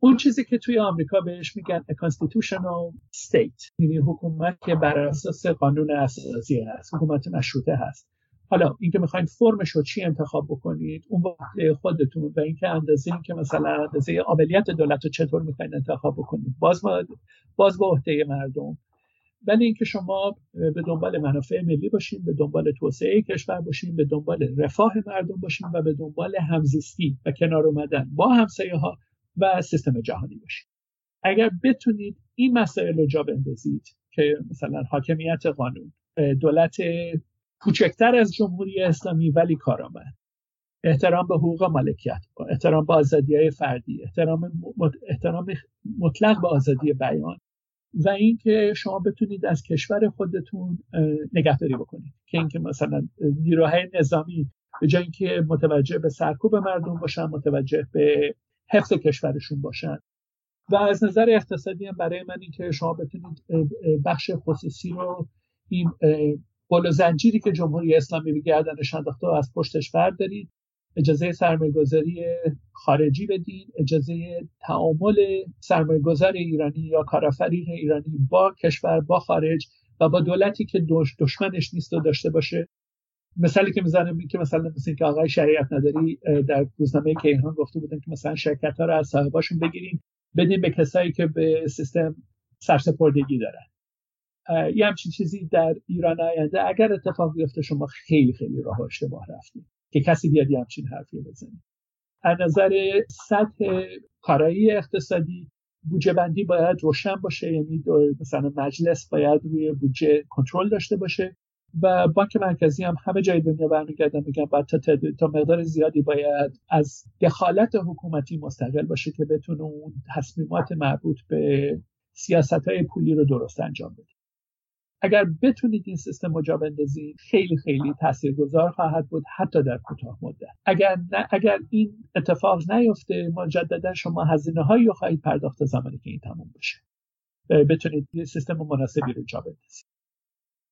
اون چیزی که توی آمریکا بهش میگن a constitutional state یعنی حکومت که بر اساس قانون اساسی هست حکومت مشروطه هست. حالا اینکه می‌خواین فرمش رو چی انتخاب بکنید اون وقت خودتون و اینکه اندازه اینکه مثلا اندازه عملیات دولت رو چطور می‌خواین انتخاب بکنید باز باز با عهده مردم. ولی اینکه شما به دنبال منافع ملی باشین به دنبال توسعه کشور باشین به دنبال رفاه مردم باشین و به دنبال همزیستی و کنار اومدن با همسایه ها و سیستم جهانی باشین. اگر بتونید این مسائل رو جا بندازید که مثلا حاکمیت قانون دولت کوچکتر از جمهوری اسلامی ولی کارآمد احترام به حقوق مالکیت احترام به آزادی های فردی احترام, مطلق به آزادی بیان. و اینکه شما بتونید از کشور خودتون نگهداری بکنید. که اینکه مثلا نیروهای نظامی به جای اینکه متوجه به سرکوب مردم باشن متوجه به حفظ کشورشون باشن. و از نظر اقتصادی هم برای من اینکه شما بتونید بخش خصوصی رو این بال زنجیری که جمهوری اسلامی به گردنش انداخته از پشتش بردارید اجازه سرمایه‌گذاری خارجی بدین اجازه تعامل سرمایه‌گذار ایرانی یا کارآفرین ایرانی با کشور با خارج و با دولتی که دشمنش نیست و داشته باشه. مثالی که می‌زنم این که مثلا مثل که آقای شریعت نداری در روزنامه کیهان گفته بودن که مثلا شرکت ها رو از صاحباشون بگیریم بدین به کسایی که به سیستم سرسپردگی دارن. یه همچین چیزی در ایران آینده اگر اتفاق بیفته شما خیلی خیلی راه اشتباه رفتید که کسی بیاد یه همچین حرفی بزنه. از نظر سطح کارایی اقتصادی بودجه بندی باید روشن باشه یعنی مثلا مجلس باید روی بودجه کنترل داشته باشه و بانک مرکزی هم همه جای دنیا برمیگردن میگن بعد تا, تا مقدار زیادی باید از دخالت حکومتی مستقل باشه که بتونه اون تصمیمات مربوط به سیاست های پولی رو درست انجام بده. اگر بتونید این سیستم رو جا بندازید خیلی خیلی تاثیرگذار خواهد بود حتی در کوتاه مدت. اگر اگر این اتفاق نیفته مجددا شما هزینه هایی رو خواهید پرداخت زمانی که این تموم بشه. بتونید یه سیستم مناسبی رو جا بندازید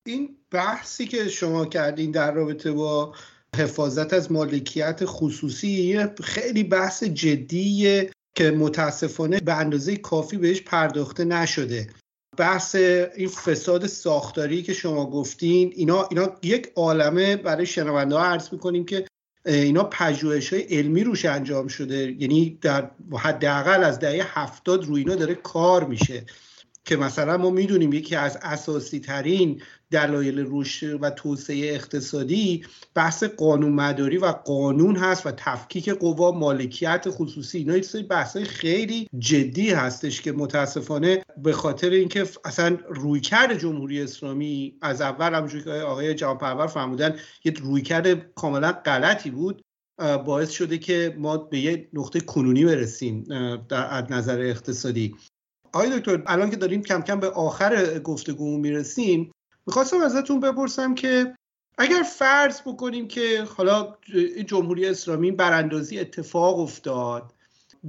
این بحثی که شما کردین در رابطه با حفاظت از مالکیت خصوصی خیلی بحث جدیه که متاسفانه به اندازه کافی بهش پرداخته نشده. بحث این فساد ساختاری که شما گفتین اینا اینا یک عالمه برای شنونده ها عرض می‌کنیم که اینا پژوهش های علمی روش انجام شده. یعنی در حداقل از دهه هفتاد روی اینا داره کار میشه. که مثلا ما می‌دونیم یکی از اساسی ترین دلایل رشد و توسعه اقتصادی بحث قانون مداری و قانون هست و تفکیک قوا مالکیت خصوصی. اینا سری بحث خیلی جدی هستش که متاسفانه به خاطر اینکه اصلا رویکرد جمهوری اسلامی از اول همونجوری که آقای جوانپرور فرمودن یه رویکرد کاملا غلطی بود. باعث شده که ما به یه نقطه کنونی برسیم در نظر اقتصادی. آقای دکتر الان که داریم کم کم به آخر گفتگو می‌رسیم می‌خواستم ازتون بپرسم که اگر فرض بکنیم که حالا جمهوری اسلامی براندازی اتفاق افتاد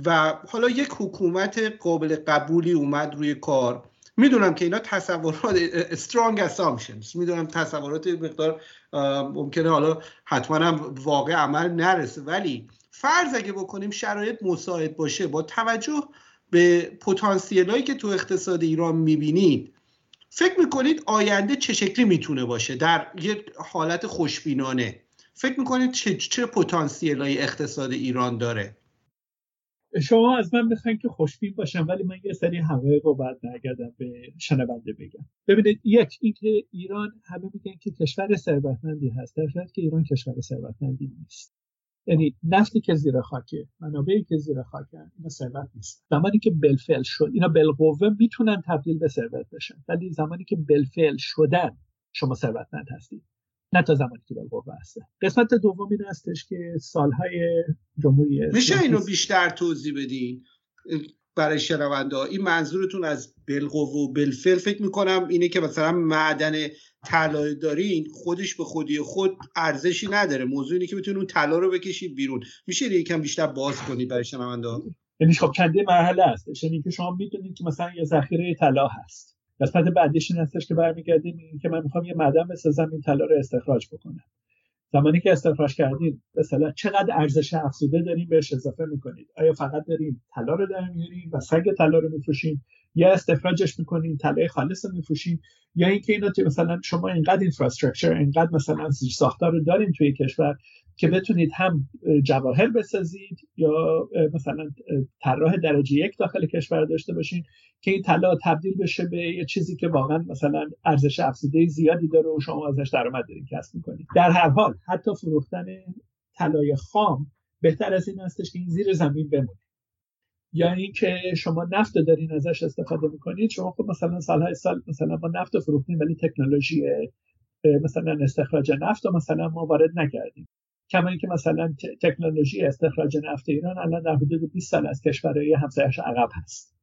و حالا یک حکومت قابل قبولی اومد روی کار می‌دونم که اینا تصورات strong assumptions می‌دونم تصورات مقدار ممکنه حالا حتما هم واقع عمل نرسه ولی فرض اگه بکنیم شرایط مساعد باشه با توجه به پتانسیل هایی که تو اقتصاد ایران می‌بینید فکر می‌کنید آینده چه شکلی می‌تونه باشه؟ در یه حالت خوشبینانه فکر می‌کنید چه, چه پتانسیل های اقتصاد ایران داره؟ شما از من می‌خواین که خوشبین باشم ولی من یه سری حقایق رو بعد برگردم به شنونده بگم. ببینید یک اینکه ایران همه میگن که کشور ثروتمندی هست در که ایران کشور ثروتمندی نیست. یعنی نفتی که زیر خاکه منابعی که زیر خاکن اینا ثروت نیست زمانی که بلفل شد اینا بالقوه می‌تونن تبدیل به ثروت بشن. ولی زمانی که بلفل شدن شما ثروتمند هستید. نه تا زمانی که بالقوه هسته قسمت دوم این هستش که سالهای جمهوری میشه اینو بیشتر توضیح بدین؟ برای شنونده این منظورتون از بالقوه و بلفل فکر می‌کنم اینه که مثلا معدن طلای دارین خودش به خودی خود ارزشی نداره. موضوع اینه که بتونید اون طلا رو بکشید بیرون. میشه یکم بیشتر باز کنید برای شنونده یعنی خب چنده مرحله است. یعنی که شما می‌دونید که مثلا یه ذخیره طلا هست. قسمت بعدیش این هستش که برمیگردیم که من می‌خوام یه معدن بسازم این طلا رو استخراج بکنم. زمانی که استخراج کردید مثلا چقدر ارزش افزوده داریم بهش اضافه می‌کنید؟ آیا فقط داریم طلا رو در میاریم و سنگ طلا رو میفروشیم؟ یا استخراجش می‌کنیم طلای خالص رو میفروشیم؟ یا اینکه اینا مثلا شما اینقدر اینفراستراکچر اینقدر مثلا زیر ساختار رو داریم توی کشور که بتونید هم جواهر بسازید یا مثلا طراح درجه یک داخل کشور داشته باشین که این طلا تبدیل بشه به یه چیزی که واقعا مثلا ارزش افزوده زیادی داره و شما ازش درآمد دارین کسب می‌کنید. در هر حال حتی فروختن طلای خام بهتر از این هستش که این زیر زمین بمونه. یا اینکه شما نفت دارین ازش استفاده می‌کنید شما خب مثلا سالهای سال مثلا ما نفت فروختیم ولی تکنولوژی مثلا استخراج نفت رو مثلا ما وارد نکردیم. کما که مثلا تکنولوژی استخراج نفت ایران الان در حدود 20 سال از کشورهای همسایش عقب هست.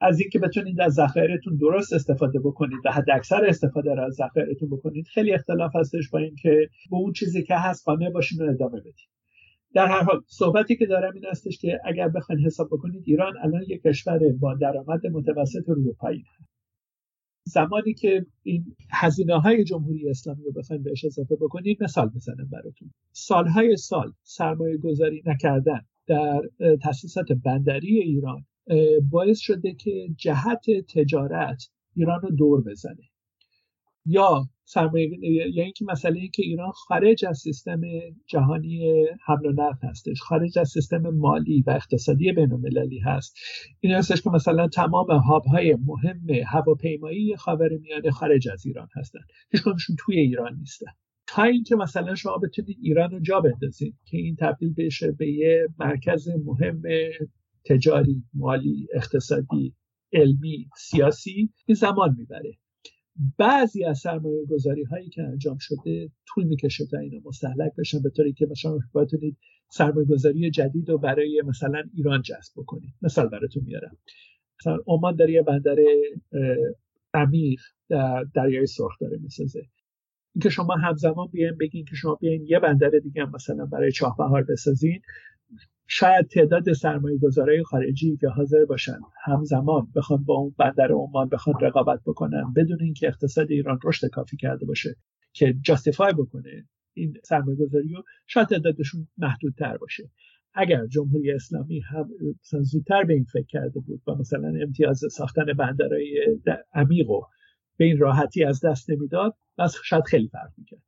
از اینکه بتونید از ذخایرتون درست استفاده بکنید و حد اکثر استفاده را از ذخایرتون بکنید خیلی اختلاف هستش با اینکه به اون چیزی که هست قانع باشین و ادامه بدید در هر حال صحبتی که دارم این هستش که اگر بخواید حساب بکنید ایران الان یک کشور با درآمد متوسط رو پایین زمانی که این هزینه های جمهوری اسلامی رو بخواید بهش اضافه بکنید مثال بزنم براتون. سالهای سال سرمایه گذاری نکردن در تاسیسات بندری ایران باعث شده که جهت تجارت ایران رو دور بزنه. یا سرمایه یا اینکه مسئله این که ایران خارج از سیستم جهانی حمل و نقل هستش خارج از سیستم مالی و اقتصادی بین المللی هست. این هستش که مثلا تمام هاب های مهم هواپیمایی خاورمیانه خارج از ایران هستن. هیچ توی ایران نیستن. تا اینکه مثلا شما بتونید ایران رو جا بندازید که این تبدیل بشه به یه مرکز مهم تجاری مالی اقتصادی علمی سیاسی این زمان می‌بره. بعضی از سرمایه گذاری هایی که انجام شده طول می‌کشه تا اینا مستحلک بشن به طوری که مثلا بتونید سرمایه گذاری جدید رو برای مثلا ایران جذب بکنید. مثال براتون میارم. مثلا عمان داره یه بندر عمیق در دریای سرخ داره می‌سازه. اینکه شما همزمان بیاین بگین که شما بیاین یه بندر دیگه مثلا برای چاه بسازین شاید تعداد سرمایه گذارای خارجی که حاضر باشن همزمان بخوان با اون بندر عمان بخوان رقابت بکنن بدون اینکه اقتصاد ایران رشد کافی کرده باشه که جاستیفای بکنه این سرمایه گذاری رو شاید تعدادشون محدودتر باشه. اگر جمهوری اسلامی هم زودتر به این فکر کرده بود و مثلا امتیاز ساختن بندرهای عمیق و به این راحتی از دست نمی‌داد بس شاید خیلی فرق می‌کرد.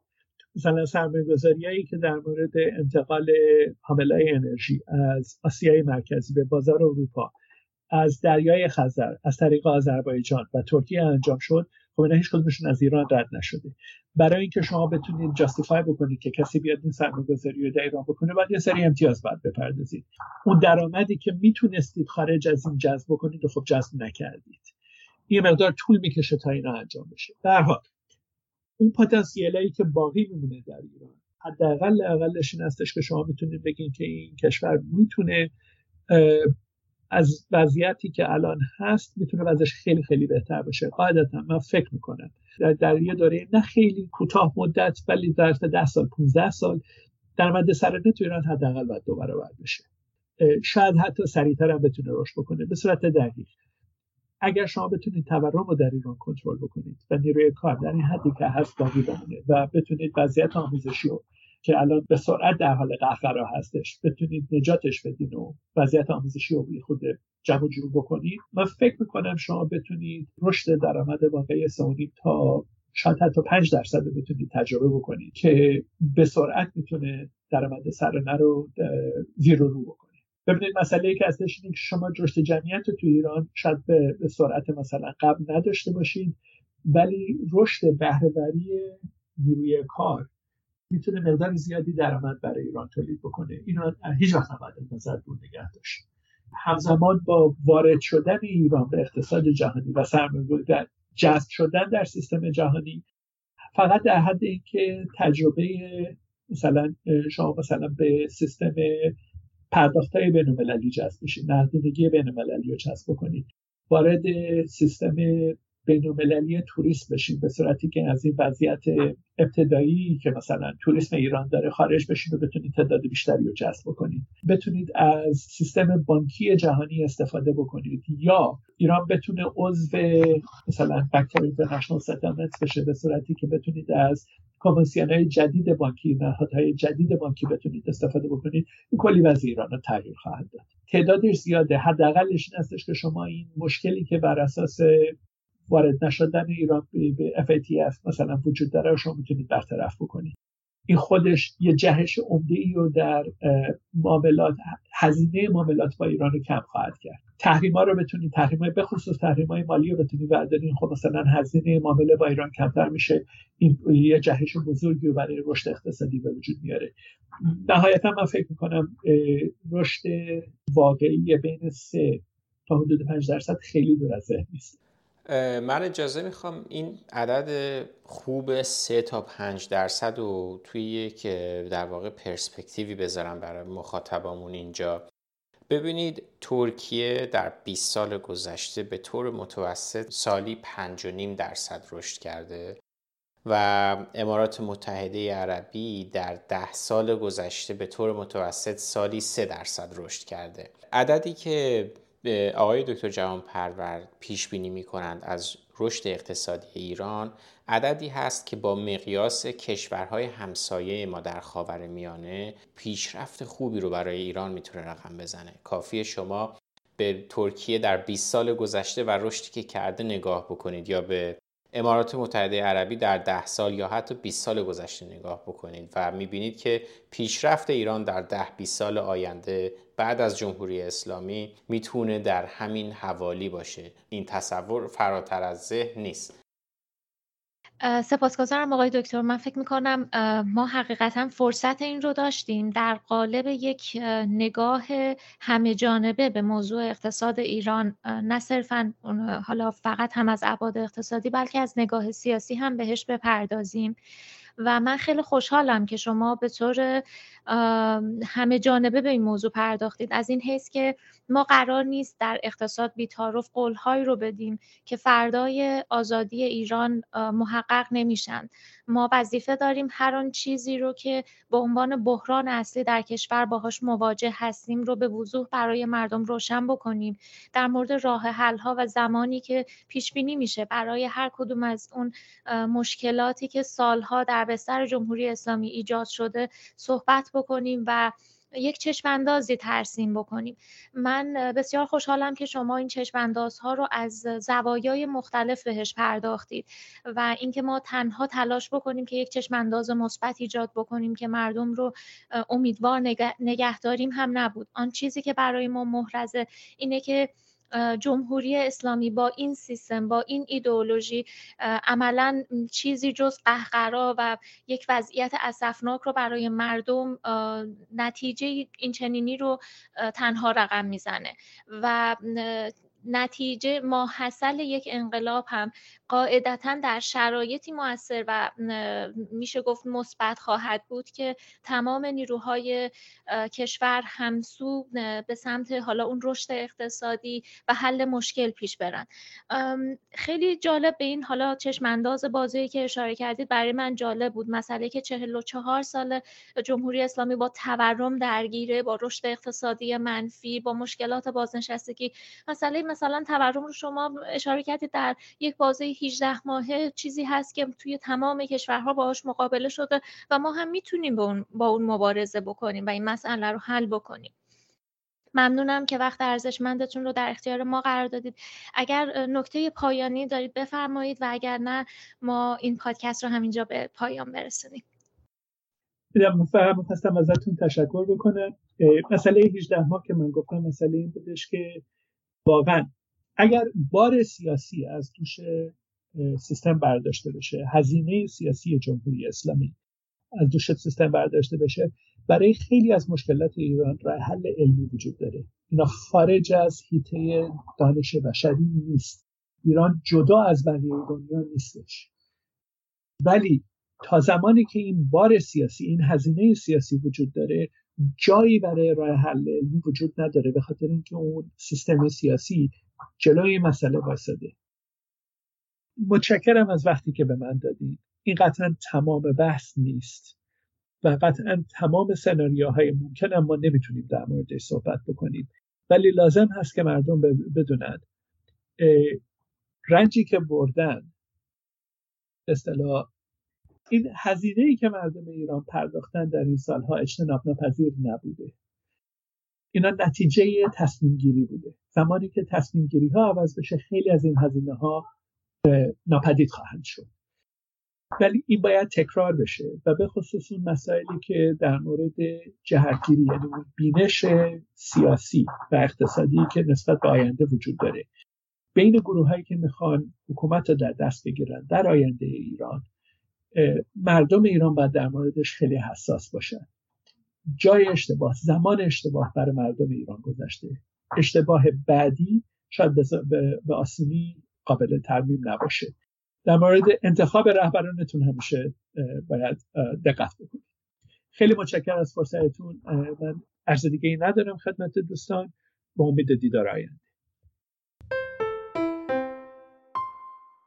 مثلا سرمایه هایی که در مورد انتقال حامله انرژی از آسیای مرکزی به بازار اروپا از دریای خزر از طریق آذربایجان و ترکیه انجام شد خب اینا هیچ کدومشون از ایران رد نشده. برای اینکه شما بتونید جاستیفای بکنید که کسی بیاد این سرمایه گذاری رو در ایران بکنه بعد یه سری امتیاز باید بپردازید. اون درآمدی که می‌تونستید خارج از این جذب بکنید خب جذب نکردید. این مقدار طول می‌کشه تا اینا انجام بشه. در حال اون پتانسیلی که باقی میمونه در ایران. حداقل اقلش این هستش که شما می‌تونید بگین که این کشور می‌تونه از وضعیتی که الان هست می‌تونه وضعش خیلی خیلی بهتر بشه قاعدتا من فکر می‌کنم. در, در یه دوره نه خیلی کوتاه مدت ولی در ده سال 15 سال درآمد سرانه تو ایران حداقل باید دو برابر بشه. شاید حتی سریعتر هم بتونه رشد بکنه به صورت دقیق. اگر شما بتونید تورم رو در ایران کنترل بکنید و نیروی کار در این حدی که هست باقی بمونه و بتونید وضعیت آموزشی رو که الان به سرعت در حال قهقرا هستش بتونید نجاتش بدین و وضعیت آموزشی رو خود جمع جور بکنید. من فکر می‌کنم شما بتونید رشد درآمد واقعی سعودی تا شاید حتی 5 درصد رو بتونید تجربه بکنید که به سرعت می‌تونه درآمد سرانه رو زیر رو بکنید ببینید مسئله که هستش اینه که شما رشد جمعیت تو ایران شاید به سرعت مثلا قبل نداشته باشید ولی رشد بهرهوری نیروی کار می‌تونه مقدار زیادی درآمد برای ایران تولید بکنه. اینو هیچ وقت نباید نظر دور نگه داشت. همزمان با وارد شدن ایران به اقتصاد جهانی و سرمایه‌گذاری جذب شدن در سیستم جهانی فقط در حد اینکه تجربه مثلا شما مثلا به سیستم پرداخت های بین المللی جذب بشید نقدینگی بین المللی رو جذب بکنید وارد سیستم بین المللی توریست بشید به صورتی که از این وضعیت ابتدایی که مثلا توریسم ایران داره خارج بشید و بتونید تعداد بیشتری رو جذب بکنید بتونید از سیستم بانکی جهانی استفاده بکنید. یا ایران بتونه عضو مثلا فکتور اینترنشنال ستلمنت بشه به صورتی که بتونید از کنوانسیون های جدید بانکی نهادهای جدید بانکی بتونید استفاده بکنید این کلی وضع ایران رو تغییر خواهد داد. تعدادش زیاده. حداقلش این هستش که شما این مشکلی که بر اساس وارد نشدن ایران به FATF مثلا وجود داره شما می‌تونید برطرف بکنید. این خودش یه جهش عمده ای رو در معاملات هزینه معاملات با ایران رو کم خواهد کرد. تحریم ها رو بتونید تحریم های بخصوص تحریم های مالی رو بتونید بردارین. خب مثلا هزینه معامله با ایران کمتر میشه. این یه جهش بزرگی رو برای رشد اقتصادی به وجود میاره. نهایتا من فکر می‌کنم رشد واقعی بین سه تا حدود 5 درصد خیلی دور از ذهن نیست. من اجازه می‌خوام این عدد خوب 3 تا 5 درصد رو توی یک در واقع پرسپکتیوی بذارم برای مخاطبامون اینجا. ببینید ترکیه در 20 سال گذشته به طور متوسط سالی 5.5 درصد رشد کرده و امارات متحده عربی در ده سال گذشته به طور متوسط سالی 3 درصد رشد کرده. عددی که آقای دکتر جهان پرور پیش بینی می کنند از رشد اقتصادی ایران. عددی هست که با مقیاس کشورهای همسایه ما در خاور میانه پیشرفت خوبی رو برای ایران می‌تونه رقم بزنه. کافی شما به ترکیه در 20 سال گذشته و رشدی که کرده نگاه بکنید یا به امارات متحده عربی در ده سال یا حتی 20 سال گذشته نگاه بکنید و می‌بینید که پیشرفت ایران در ده 20 سال آینده بعد از جمهوری اسلامی می‌تونه در همین حوالی باشه. این تصور فراتر از ذهن نیست. سپاسگزارم آقای دکتر. من فکر می‌کنم ما حقیقتا فرصت این رو داشتیم. در قالب یک نگاه همه جانبه به موضوع اقتصاد ایران نه صرفا حالا فقط هم از ابعاد اقتصادی بلکه از نگاه سیاسی هم بهش بپردازیم. و من خیلی خوشحالم که شما به طور همه جانبه به این موضوع پرداختید. از این حیث که ما قرار نیست در اقتصاد بیتارف قولهایی رو بدیم که فردای آزادی ایران محقق نمیشن. ما وظیفه داریم هر آن چیزی رو که به عنوان بحران اصلی در کشور باهاش مواجه هستیم رو به وضوح برای مردم روشن بکنیم. در مورد راه حل ها و زمانی که پیش بینی میشه برای هر کدوم از اون مشکلاتی که سالها در بستر جمهوری اسلامی ایجاد شده صحبت بکنیم و یک چشم اندازی ترسیم بکنیم. من بسیار خوشحالم که شما این چشم ها رو از زوایای مختلف بهش پرداختید و اینکه ما تنها تلاش بکنیم که یک چشم انداز مثبت ایجاد بکنیم که مردم رو امیدوار نگه, داریم هم نبود. آن چیزی که برای ما محرزه اینه که جمهوری اسلامی با این سیستم با این ایدئولوژی عملا چیزی جز قهقرا و یک وضعیت اسفناک رو برای مردم نتیجه این چنینی رو تنها رقم می‌زنه. و نتیجه ماحصل یک انقلاب هم قاعدتا در شرایطی موثر و میشه گفت مثبت خواهد بود که تمام نیروهای کشور همسو به سمت حالا اون رشد اقتصادی و حل مشکل پیش برن. خیلی جالب به این حالا چشم انداز بازی که اشاره کردید برای من جالب بود. مسئله که 44 سال جمهوری اسلامی با تورم درگیره با رشد اقتصادی منفی با مشکلات بازنشستگی. مسئله مثلا تورم رو شما اشاره کردید در یک بازه 18 ماهه چیزی هست که توی تمام کشورها باهاش مقابله شده و ما هم می‌تونیم با اون, با اون مبارزه بکنیم و این مسئله رو حل بکنیم. ممنونم که وقت ارزشمندتون رو در اختیار ما قرار دادید. اگر نکته پایانی دارید بفرمایید و اگر نه ما این پادکست رو همینجا به پایان برسونیم. فهم خواستم ازتون تشکر بکنم. مسئله 18 ماه که من گفتم مسئله این بودش که واقعا اگر بار سیاسی از دوش سیستم برداشته بشه هزینه سیاسی جمهوری اسلامی از دوش سیستم برداشته بشه برای خیلی از مشکلات ایران راه حل علمی وجود داره. اینا خارج از هیته دانش بشری نیست. ایران جدا از بقیه دنیا نیستش. ولی تا زمانی که این بار سیاسی این هزینه سیاسی وجود داره جایی برای راه حل علمی وجود نداره به خاطر اینکه اون سیستم سیاسی جلوی مسئله واسده متشکرم از وقتی که به من دادید این قطعا تمام بحث نیست و قطعا تمام سناریوهای ممکن ما نمی‌تونیم در موردش صحبت بکنیم. ولی لازم هست که مردم بدونند رنجی که بردن اصطلاح این هزینه ای که مردم ایران پرداختن در این سالها اجتناب ناپذیر نبوده. اینا نتیجه تصمیم گیری بوده. زمانی که تصمیم گیری ها عوض بشه خیلی از این هزینه ها ناپدید خواهند شد. ولی این باید تکرار بشه و به خصوص اون مسائلی که در مورد جهتگیری یعنی بینش سیاسی و اقتصادی که نسبت به آینده وجود داره. بین گروه هایی که می‌خوان حکومت رو در دست بگیرن در آینده ایران مردم ایران باید در موردش خیلی حساس باشن. جای اشتباه زمان اشتباه برای مردم ایران گذشته. اشتباه بعدی شاید به آسونی قابل ترمیم نباشه. در مورد انتخاب رهبرانتون همیشه باید دقت بکنید. خیلی متشکرم از فرصتتون. من عرض دیگه ای ندارم خدمت دوستان. با امید دیدار آینده.